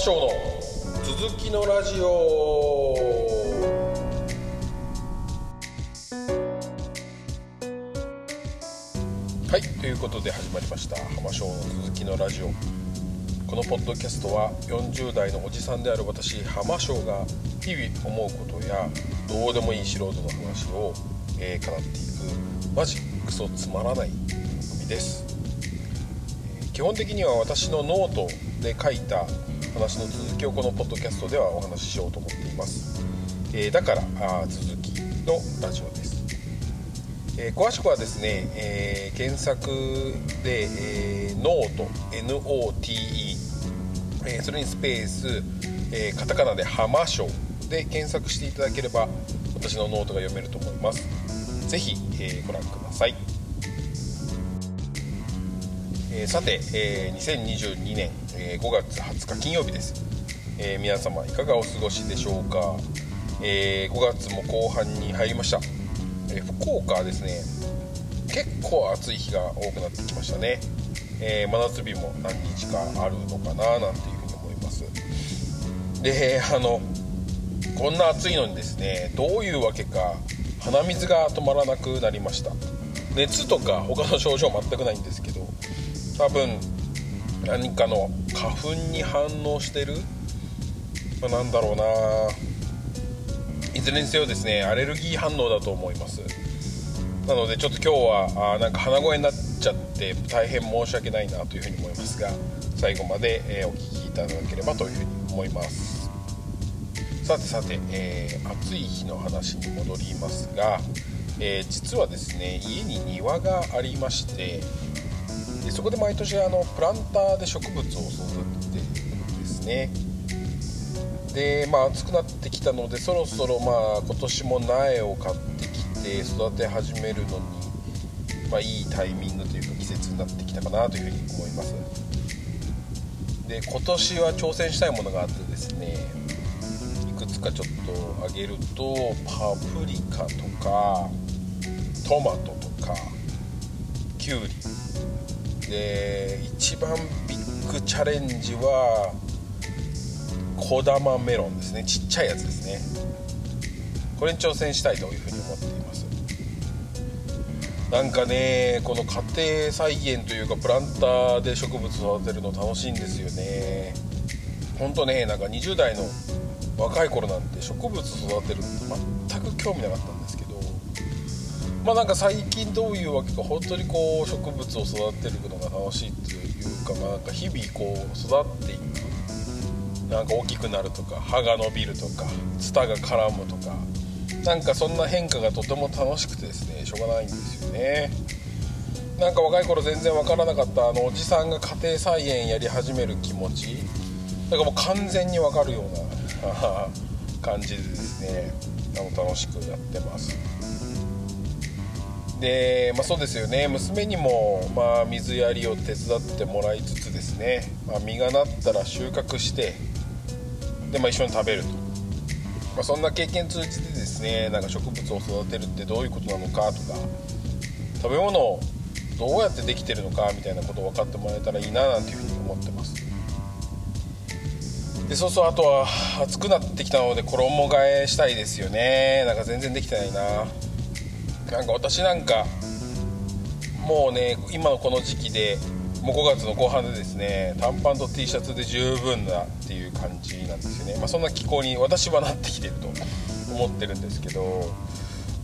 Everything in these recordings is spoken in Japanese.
翔の続きのラジオ。はいということで始まりました浜翔の続きのラジオ。このポッドキャストは40代のおじさんである私浜翔が日々思うことやどうでもいい素人の話を、えー、語っていくマジクソつまらない番組です、えー基本的には私のノートで書いた話の続きをこのポッドキャストではお話ししようと思っています、えーだからあ続きのラジオです。えー詳しくはですね、えー検索で、えー、ノート NOTE、えーそれにスペース、えーカタカナで「浜章」で検索していただければ私のノートが読めると思います。ぜひ、えーご覧ください、えーさて、えー2022年、えー5月20日金曜日です、えー皆様いかがお過ごしでしょうか、えー5月も後半に入りました、えー福岡はですね結構暑い日が多くなってきましたね、えー真夏日も何日かあるのかななんていうふうに思います。であのこんな暑いのにですねどういうわけか鼻水が止まらなくなりました。熱とか他の症状全くないんですけど多分何かの花粉に反応してる、まあなんだろうな。いずれにせよですねアレルギー反応だと思います。なのでちょっと今日はあなんか鼻声になっちゃって大変申し訳ないなというふうに思いますが最後まで、えお聞きいただければというふうに思います。さてさて、えー暑い日の話に戻りますが、えー実はですね家に庭がありましてでそこで毎年あのプランターで植物を育ててるんですね。でまあ暑くなってきたのでそろそろまあ今年も苗を買ってきて育て始めるのに、まあ、いいタイミングというか季節になってきたかなというふうに思います。で今年は挑戦したいものがあってですねいくつかちょっと挙げるとパプリカとかトマトとかキュウリで一番ビッグチャレンジは小玉メロンですね。ちっちゃいやつですね。これに挑戦したいというふうに思っています。なんかねこの家庭菜園というかプランターで植物育てるの楽しいんですよね。ほんとねなんか20代の若い頃なんて植物育てるって全く興味なかったんでまあなんか最近どういうわけか本当にこう植物を育てるのが楽しいっていうか、なんか日々こう育っていく。なんか大きくなるとか葉が伸びるとかツタが絡むとかなんかそんな変化がとても楽しくてですねしょうがないんですよね。なんか若い頃全然わからなかったあのおじさんが家庭菜園やり始める気持ち。だかもう完全にわかるような感じでですねあの楽しくやってます。で、まあ、そうですよね。娘にも、まあ、水やりを手伝ってもらいつつですね、まあ、実がなったら収穫してで、まあ、一緒に食べると、まあ、そんな経験通じてですねなんか植物を育てるってどういうことなのかとか食べ物をどうやってできてるのかみたいなことを分かってもらえたらいいななんていうふうに思ってます。でそうそうあとは暑くなってきたので衣替えしたいですよね。なんか全然できてないな。なんか私なんかもうね今のこの時期でもう5月の後半でですね短パンと T シャツで十分だっていう感じなんですよね、まあ、そんな気候に私はなってきてると思ってるんですけど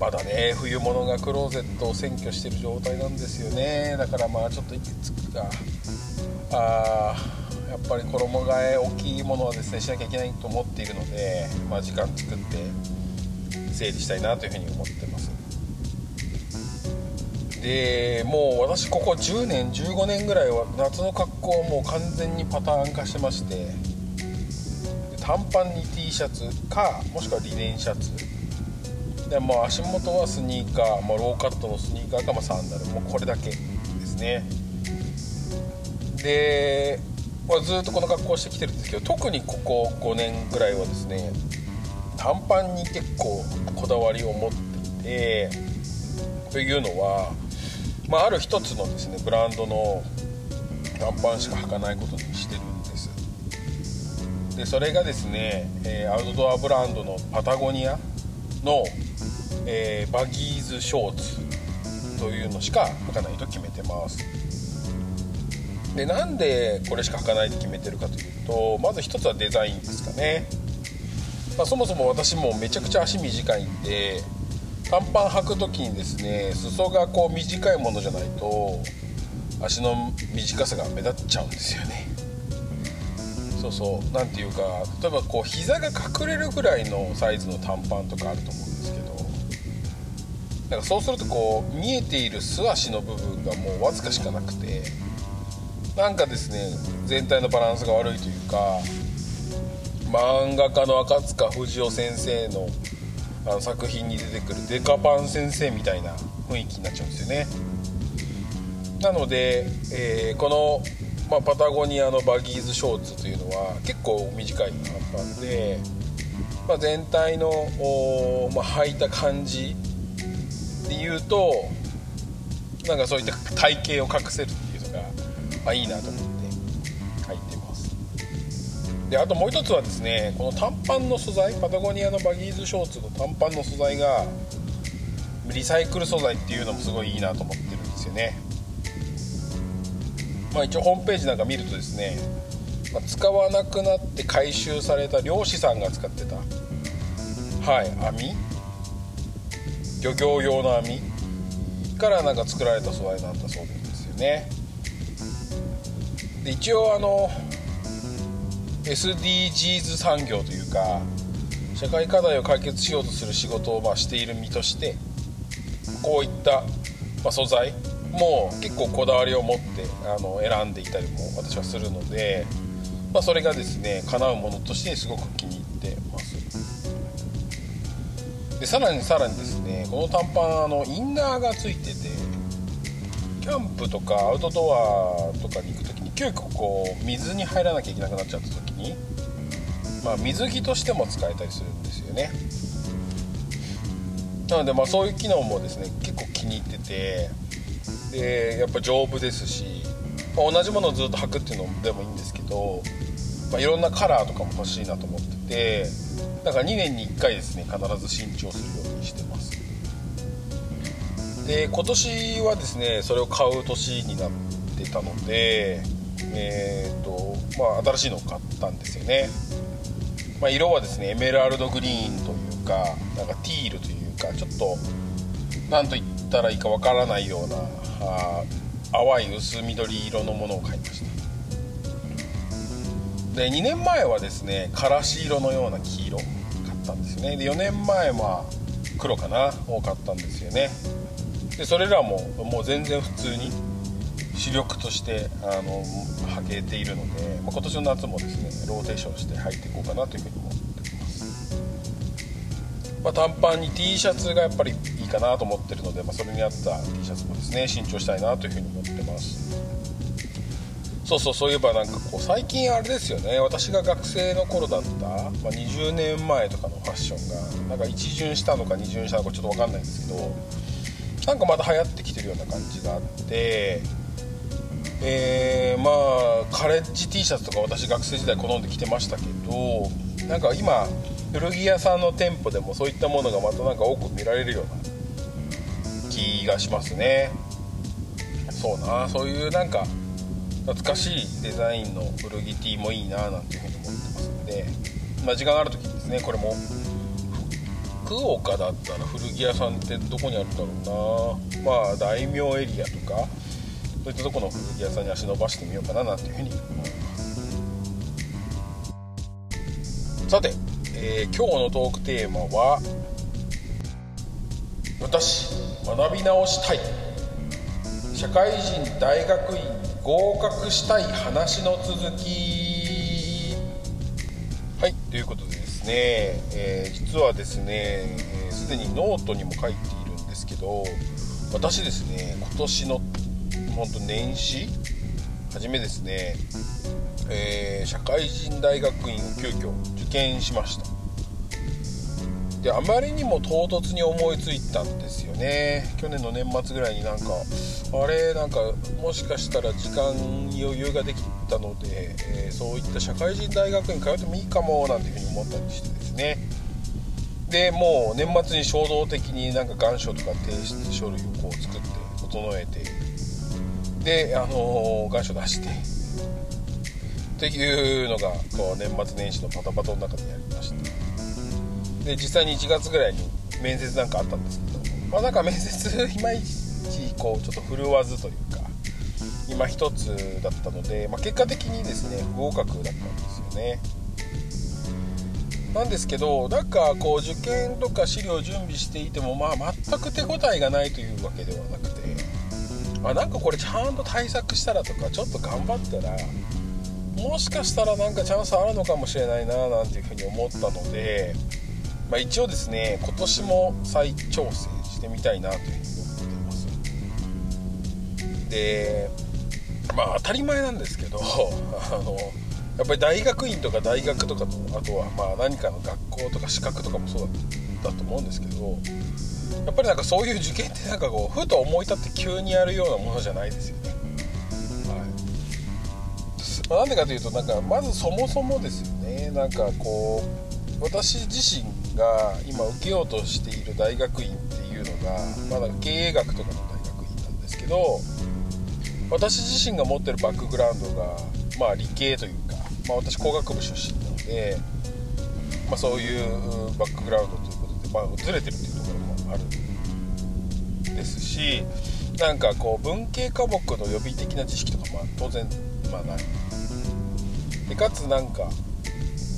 まだね冬物がクローゼットを占拠してる状態なんですよね。だからまあちょっといくつかあーやっぱり衣替え大きいものはですねしなきゃいけないと思っているので、まあ、時間作って整理したいなというふうに思ってますでもう私ここ10年15年ぐらいは夏の格好をもう完全にパターン化してまして。短パンに T シャツかもしくはリネンシャツ。でもう足元はスニーカー、まあ、ローカットのスニーカーか、まあ、サンダル。もうこれだけですね。で、まあ、ずっとこの格好してきてるんですけど特にここ5年ぐらいはですね短パンに結構こだわりを持っていてというのは、まあ、ある一つのですねブランドの短パンしか履かないことにしてるんです。でそれがですね、えー、アウトドアブランドのパタゴニアの、えー、バギーズショーツというのしか履かないと決めてます。でなんでこれしか履かないと決めてるかというとまず一つはデザインですかね、まあ、そもそも私もめちゃくちゃ足短いんで短パン履く時にですね裾がこう短いものじゃないと足の短さが目立っちゃうんですよね。そうそう。何ていうか例えばこう膝が隠れるぐらいのサイズの短パンとかあると思うんですけどなんかそうするとこう見えている素足の部分がもうわずかしかなくてなんかですね全体のバランスが悪いというか漫画家の赤塚不二夫先生のあの作品に出てくるデカパン先生みたいな雰囲気になっちゃうんですよね。なので、えー、この、まあ、パタゴニアのバギーズショーツというのは結構短い短パンで、まあ、全体の、まあ、履いた感じで言うとなんかそういった体型を隠せるっていうのが、まあ、いいなと思って。であともう一つはですねこの短パンの素材パタゴニアのバギーズショーツの短パンの素材がリサイクル素材っていうのもすごいいいなと思ってるんですよね。まあ、一応ホームページなんか見るとですね、まあ、使わなくなって回収された漁師さんが使ってたはい網漁業用の網からなんか作られた素材なんだそうなんですよね。で一応あの SDGs 産業というか社会課題を解決しようとする仕事をまあしている身としてこういった、まあ、素材も結構こだわりを持ってあの選んでいたりも私はするので、まあ、それがですね叶うものとしてすごく気に入ってます。でさらにさらにですねこの短パンあのインナーがついててキャンプとかアウトドアとかに行く時急遽こう水に入らなきゃいけなくなっちゃった時に、まあ、水着としても使えたりするんですよね。なのでまあそういう機能もですね結構気に入っててでやっぱ丈夫ですし、まあ、同じものをずっと履くっていうのでもいいんですけど、まあ、いろんなカラーとかも欲しいなと思っててだから2年に1回ですね必ず新調するようにしてます。で今年はですねそれを買う年になってたのでえっ、とまあ新しいのを買ったんですよね、まあ、色はですねエメラルドグリーンというかなんかティールというかちょっと何と言ったらいいかわからないようなあ淡い薄緑色のものを買いました。で2年前はですねからし色のような黄色買ったんですよね。で4年前は黒かなを買ったんですよね。でそれらももう全然普通に主力としてあの履けているので、まあ、今年の夏もですねローテーションして履いていこうかなというふうに思ってます、まあ、短パンに T シャツがやっぱりいいかなと思ってるので、まあ、それに合った T シャツもですね新調したいなというふうに思ってます。そうそうそういえばなんかこう最近あれですよね私が学生の頃だった、まあ、20年前とかのファッションがなんか一巡したのか二巡したのかちょっと分かんないんですけどなんかまた流行ってきてるような感じがあってえー、まあカレッジ T シャツとか私学生時代好んで着てましたけどなんか今古着屋さんの店舗でもそういったものがまたなんか多く見られるような気がしますね。そうな。そういうなんか懐かしいデザインの古着 T もいいななんていうふうに思ってますので、まあ、時間ある時ですねこれも福岡だったら古着屋さんってどこにあるんだろうな。まあ大名エリアとかそういったとこの古着屋さんに足伸ばしてみようかななんていうふうに思います。さて、えー、今日のトークテーマは私学び直したい。社会人大学院合格したい話の続き。はいということでですね、えー、実はですねすで、えー、にノートにも書いているんですけど私ですね今年の本当年始？初めですね、えー、社会人大学院を急遽受験しました。であまりにも唐突に思いついたんですよね。去年の年末ぐらいになんかあれなんかもしかしたら時間余裕ができたので、えー、そういった社会人大学に通ってもいいかもなんていうふうに思ったりしてですね。でもう年末に衝動的になんか願書とか提出書類をこう作って整えてであのー、願書出して。っていうのがこう年末年始のパタパタの中でやりました。で実際に1月ぐらいに面接なんかあったんですけど。まあなんか面接 いまいちこうちょっと振るわずというか今一つだったので、まあ、結果的にですね不合格だったんですよね。なんですけどなんかこう受験とか資料準備していてもまあ全く手応えがないというわけではなくてあなんかこれちゃんと対策したらとかちょっと頑張ったらもしかしたらなんかチャンスあるのかもしれないななんていうふうに思ったのでまあ、一応ですね今年も再挑戦してみたいなというふうに思ってます。でまあ当たり前なんですけど あのやっぱり大学院とか大学とかとあとはまあ何かの学校とか資格とかもそうだと思うんですけどやっぱりなんかそういう受験ってなんかこうふと思い立って急にやるようなものじゃないですよね。はいまあ、なんでかというとなんかまずそもそもですよねなんかこう私自身が今受けようとしている大学院っていうのが、まだ経営学とかの大学院なんですけど私自身が持ってるバックグラウンドが、まあ、理系というか、まあ、私工学部出身なので、まあ、そういうバックグラウンドということで、まあ、ずれてるっていうあるですしなんかこう文系科目の予備的な知識とかまあ当然まあない。でかつなんか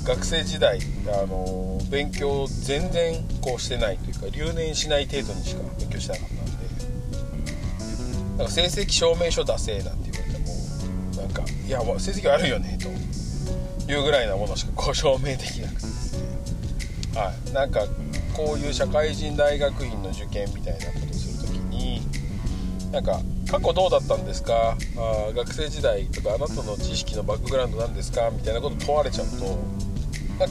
学生時代あの勉強全然こうしてないというか留年しない程度にしか勉強してなかったんでなんか成績証明書出せなんて言われてもなんかいや成績悪いよねというぐらいなものしかこう証明できなくてですね。はい。なんかこういう社会人大学院の受験みたいなことをする時になんか過去どうだったんですか？あ学生時代とかあなたの知識のバックグラウンドなんですか？みたいなこと問われちゃうと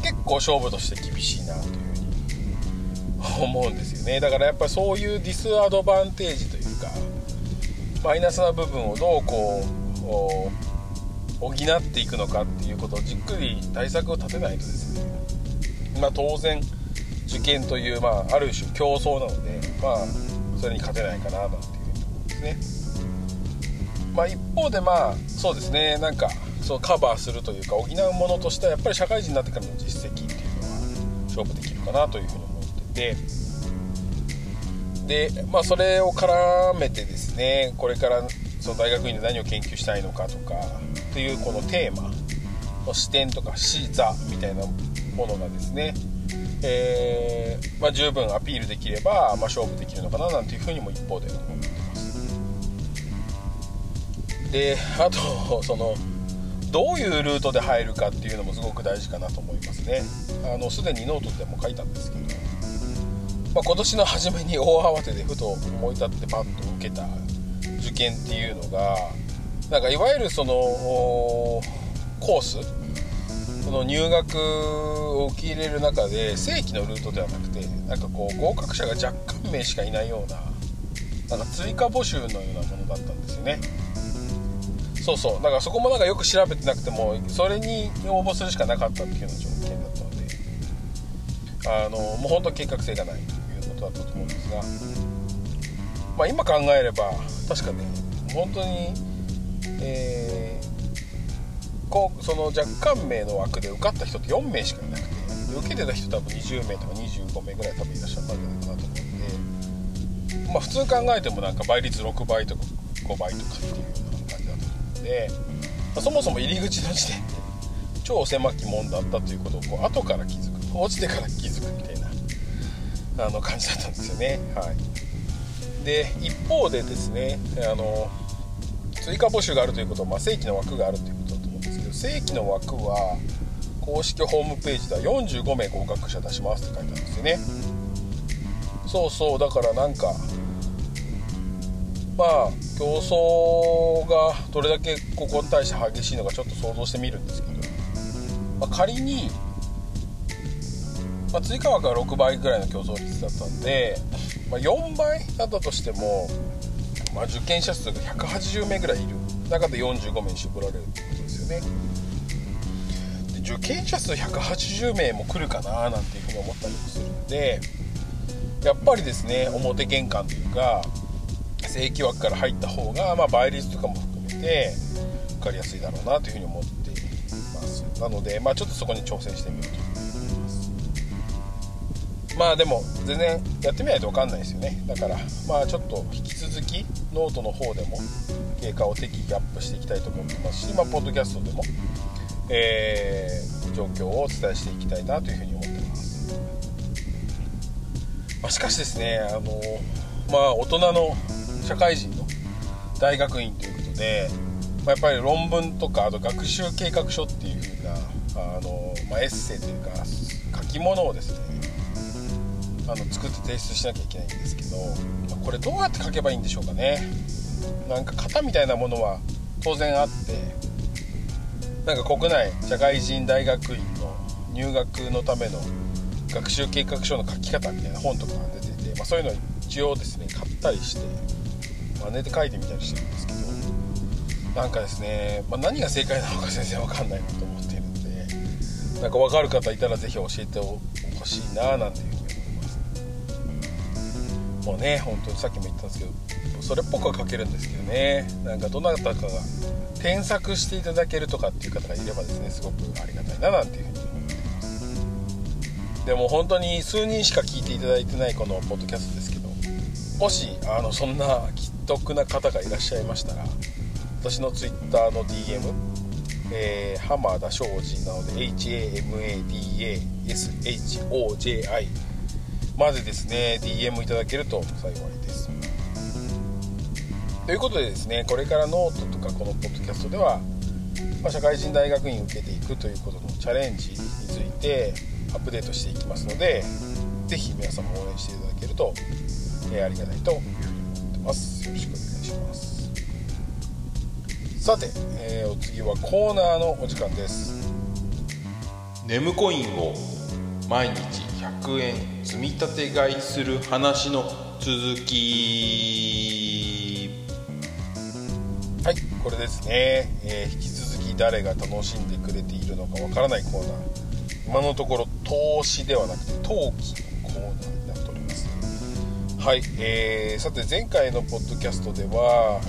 結構勝負として厳しいなというふうに思うんですよね。だからやっぱりそういうディスアドバンテージというかマイナスな部分をどうこう補っていくのかっていうことをじっくり対策を立てないとですね。まあ当然受験という、まあ、ある種競争なのでまあそれに勝てないかななんていうふうに思うんですね。まあ一方でまあそうですね。なんかそうカバーするというか補うものとしてはやっぱり社会人になってからの実績っていうのは勝負できるかなというふうに思ってて。でまあそれを絡めてですねこれからその大学院で何を研究したいのかとかっていうこのテーマの視点とか視座みたいなものがですねえー、まあ、十分アピールできれば、まあ、勝負できるのかななんていうふうにも一方で。思ってますであとそのどういうルートで入るかっていうのもすごく大事かなと思いますね。あのすでにノートでも書いたんですけど、まあ、今年の初めに大慌てでふと思い立ってパッと受けた受験っていうのがなんかいわゆるそのコースその入学を受け入れる中で正規のルートではなくてなんかこう合格者が若干名しかいないようななんか追加募集のようなものだったんですよね。そうそう。だからそこもなんかよく調べてなくてもそれに応募するしかなかったっていうような条件だったので。あのもう本当計画性がないということだったと思うんですが、まあ、今考えれば確かね本当にえー、こうその若干名の枠で受かった人って4名しかいなくて受けてた人多分20名とか25名ぐらい多分いらっしゃったんじゃないかなと思うんでまあ普通考えてもなんか倍率6倍とか5倍とかっていうような感じだと思うんで、まあ、そもそも入り口の時点で超狭き門だったということをこう後から気づく落ちてから気づくみたいなあの感じだったんですよね。はい。で一方でですねあの追加募集があるということは、まあ、正規の枠があるという正規の枠は公式ホームページでは45名合格者出しますって書いてあるんですよね。そうそうだからなんかまあ競争がどれだけここに対して激しいのかちょっと想像してみるんですけど、まあ、仮にまあ、追加枠は6倍ぐらいの競争率だったんで、まあ、4倍だったとしても、まあ、受験者数が180名ぐらいいる。中で45名絞られるってことですよね。で受験者数180名も来るかななんていうふうに思ったりもするんでやっぱりですね表玄関というか正規枠から入った方が、まあ、倍率とかも含めて受かりやすいだろうなというふうに思っています。なので、まあ、ちょっとそこに挑戦してみると思います。まあでも全然やってみないと分かんないですよね。だからまあちょっと引き続きノートの方でも経過を適宜アップしていきたいと思ってますし、まあ、ポッドキャストでも、えー、状況をお伝えしていきたいなというふうに思ってます、まあ、しかしですねあのまあ大人の社会人の大学院ということで、まあ、やっぱり論文とかあと学習計画書っていう風なあの、まあ、エッセイというか書き物をですねあの作って提出しなきゃいけないんですけど、まあ、これどうやって書けばいいんでしょうかね。なんか型みたいなものは当然あってなんか国内社会人大学院の入学のための学習計画書の書き方みたいな本とかが出てて、まあ、そういうのを一応ですね買ったりして真似て書いてみたりしてるんですけどなんかですね、まあ、何が正解なのか全然わかんないなと思ってるのでなんか分かる方いたら是非教えてほしいななんていうもうね本当にさっきも言ったんですけどそれっぽくは書けるんですけどね。なんかどなたかが添削していただけるとかっていう方がいればですねすごくありがたいななんていうふうに思っています。でも本当に数人しか聞いていただいてないこのポッドキャストですけどもしあのそんな得な方がいらっしゃいましたら私の Twitter の DM、えー、浜田庄司なので HAMADASHOJI までですね DM いただけると幸いです。ということでですねこれからノートとかこのポッドキャストでは、まあ、社会人大学院受けていくということのチャレンジについてアップデートしていきますので是非皆様応援していただけると、えー、ありがたいというふうに思ってます。よろしくお願いします。さて、えー、お次はコーナーのお時間です。ネムコインを毎日100円積み立て買いする話の続き。はいこれですね、えー、引き続き誰が楽しんでくれているのかわからないコーナー。今のところ投資ではなくて投機のコーナーになっております。はい、えー、さて前回のポッドキャストでは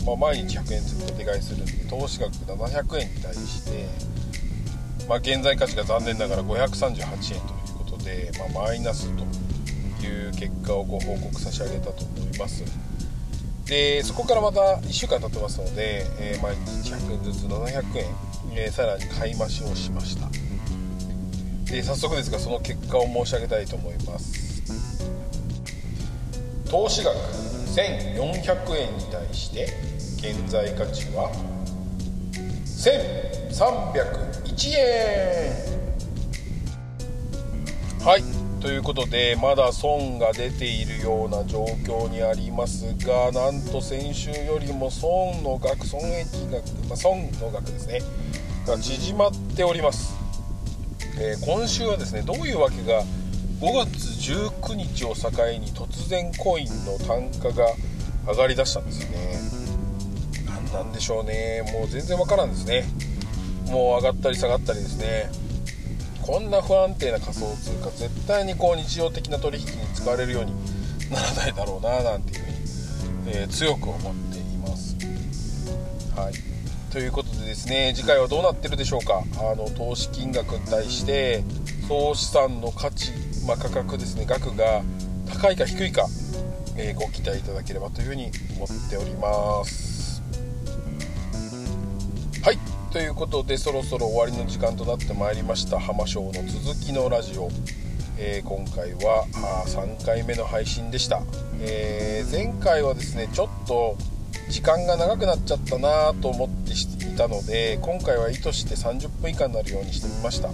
あ、まあ、毎日100円積み立て買いするんで投資額700円に対して、まあ、現在価値が残念ながら538円と。で、まあ、マイナスという結果をご報告差し上げたと思います。でそこからまた1週間経ってますので、えー、毎日100円ずつ700円、えー、さらに買い増しをしました。で早速ですがその結果を申し上げたいと思います。投資額1400円に対して現在価値は1301円。はい。ということでまだ損が出ているような状況にありますがなんと先週よりも損の額損益額、まあ、損の額ですね。が縮まっております、えー、今週はですねどういうわけが5月19日を境に突然コインの単価が上がりだしたんですよね。何なんでしょうね。もう全然わからんですね。もう上がったり下がったりですね。こんな不安定な仮想通貨絶対にこう日常的な取引に使われるようにならないだろうななんていうふうに、えー、強く思っています。はい。ということでですね次回はどうなってるでしょうか。あの投資金額に対して総資産の価値まあ、価格ですね額が高いか低いか、えー、ご期待いただければというふうに思っております。はい。ということでそろそろ終わりの時間となってまいりました浜省の続きのラジオ、えー、今回はあ3回目の配信でした、えー、前回はですねちょっと時間が長くなっちゃったなと思っていたので今回は意図して30分以下になるようにしてみました。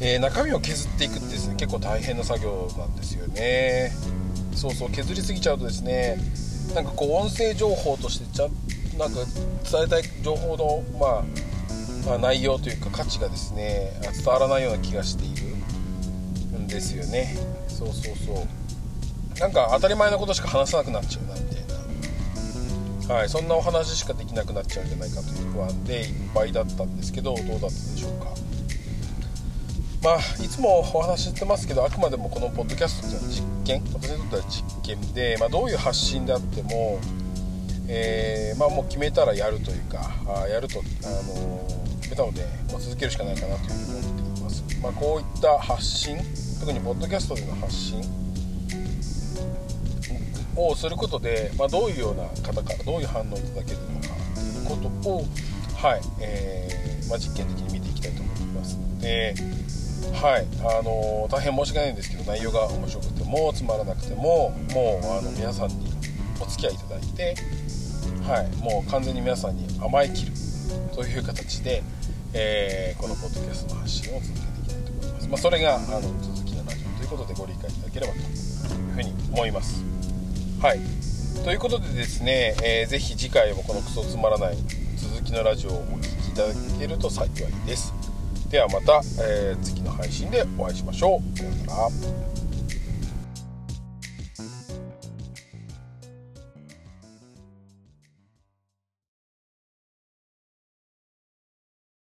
えー、中身を削っていくってですね結構大変な作業なんですよね。そうそう削りすぎちゃうとですねなんかこう音声情報としてちゃなんか伝えたい情報の、まあ、まあ、内容というか価値がですね伝わらないような気がしているんですよね。そうそうそう。なんか当たり前のことしか話さなくなっちゃうなみたいなはいそんなお話しかできなくなっちゃうんじゃないかという不安でいっぱいだったんですけどどうだったでしょうか。まあいつもお話ししてますけどあくまでもこのポッドキャストっていうのは実験私にとっては実験で、まあ、どういう発信であってもえー、まあ、もう決めたらやるというかあやると、あのー、決めたので、まあ、続けるしかないかなというふうに思っています、まあ、こういった発信特にポッドキャストでの発信をすることで、まあ、どういうような方からどういう反応をいただけるのかということを、はいえー、まあ、実験的に見ていきたいと思います。ので、はいあの大変申し訳ないんですけど内容が面白くてもつまらなくてももうあの皆さんにお付き合いいただいてはい、もう完全に皆さんに甘えきるという形で、えー、このポッドキャストの発信を続けていきたいと思います、まあ、それがあの続きのラジオということでご理解いただければというふうに思います。はい。ということでですね、えー、ぜひ次回もこのクソつまらない続きのラジオをお聴きいただけると幸いです。ではまた、えー、次の配信でお会いしましょう。さようなら。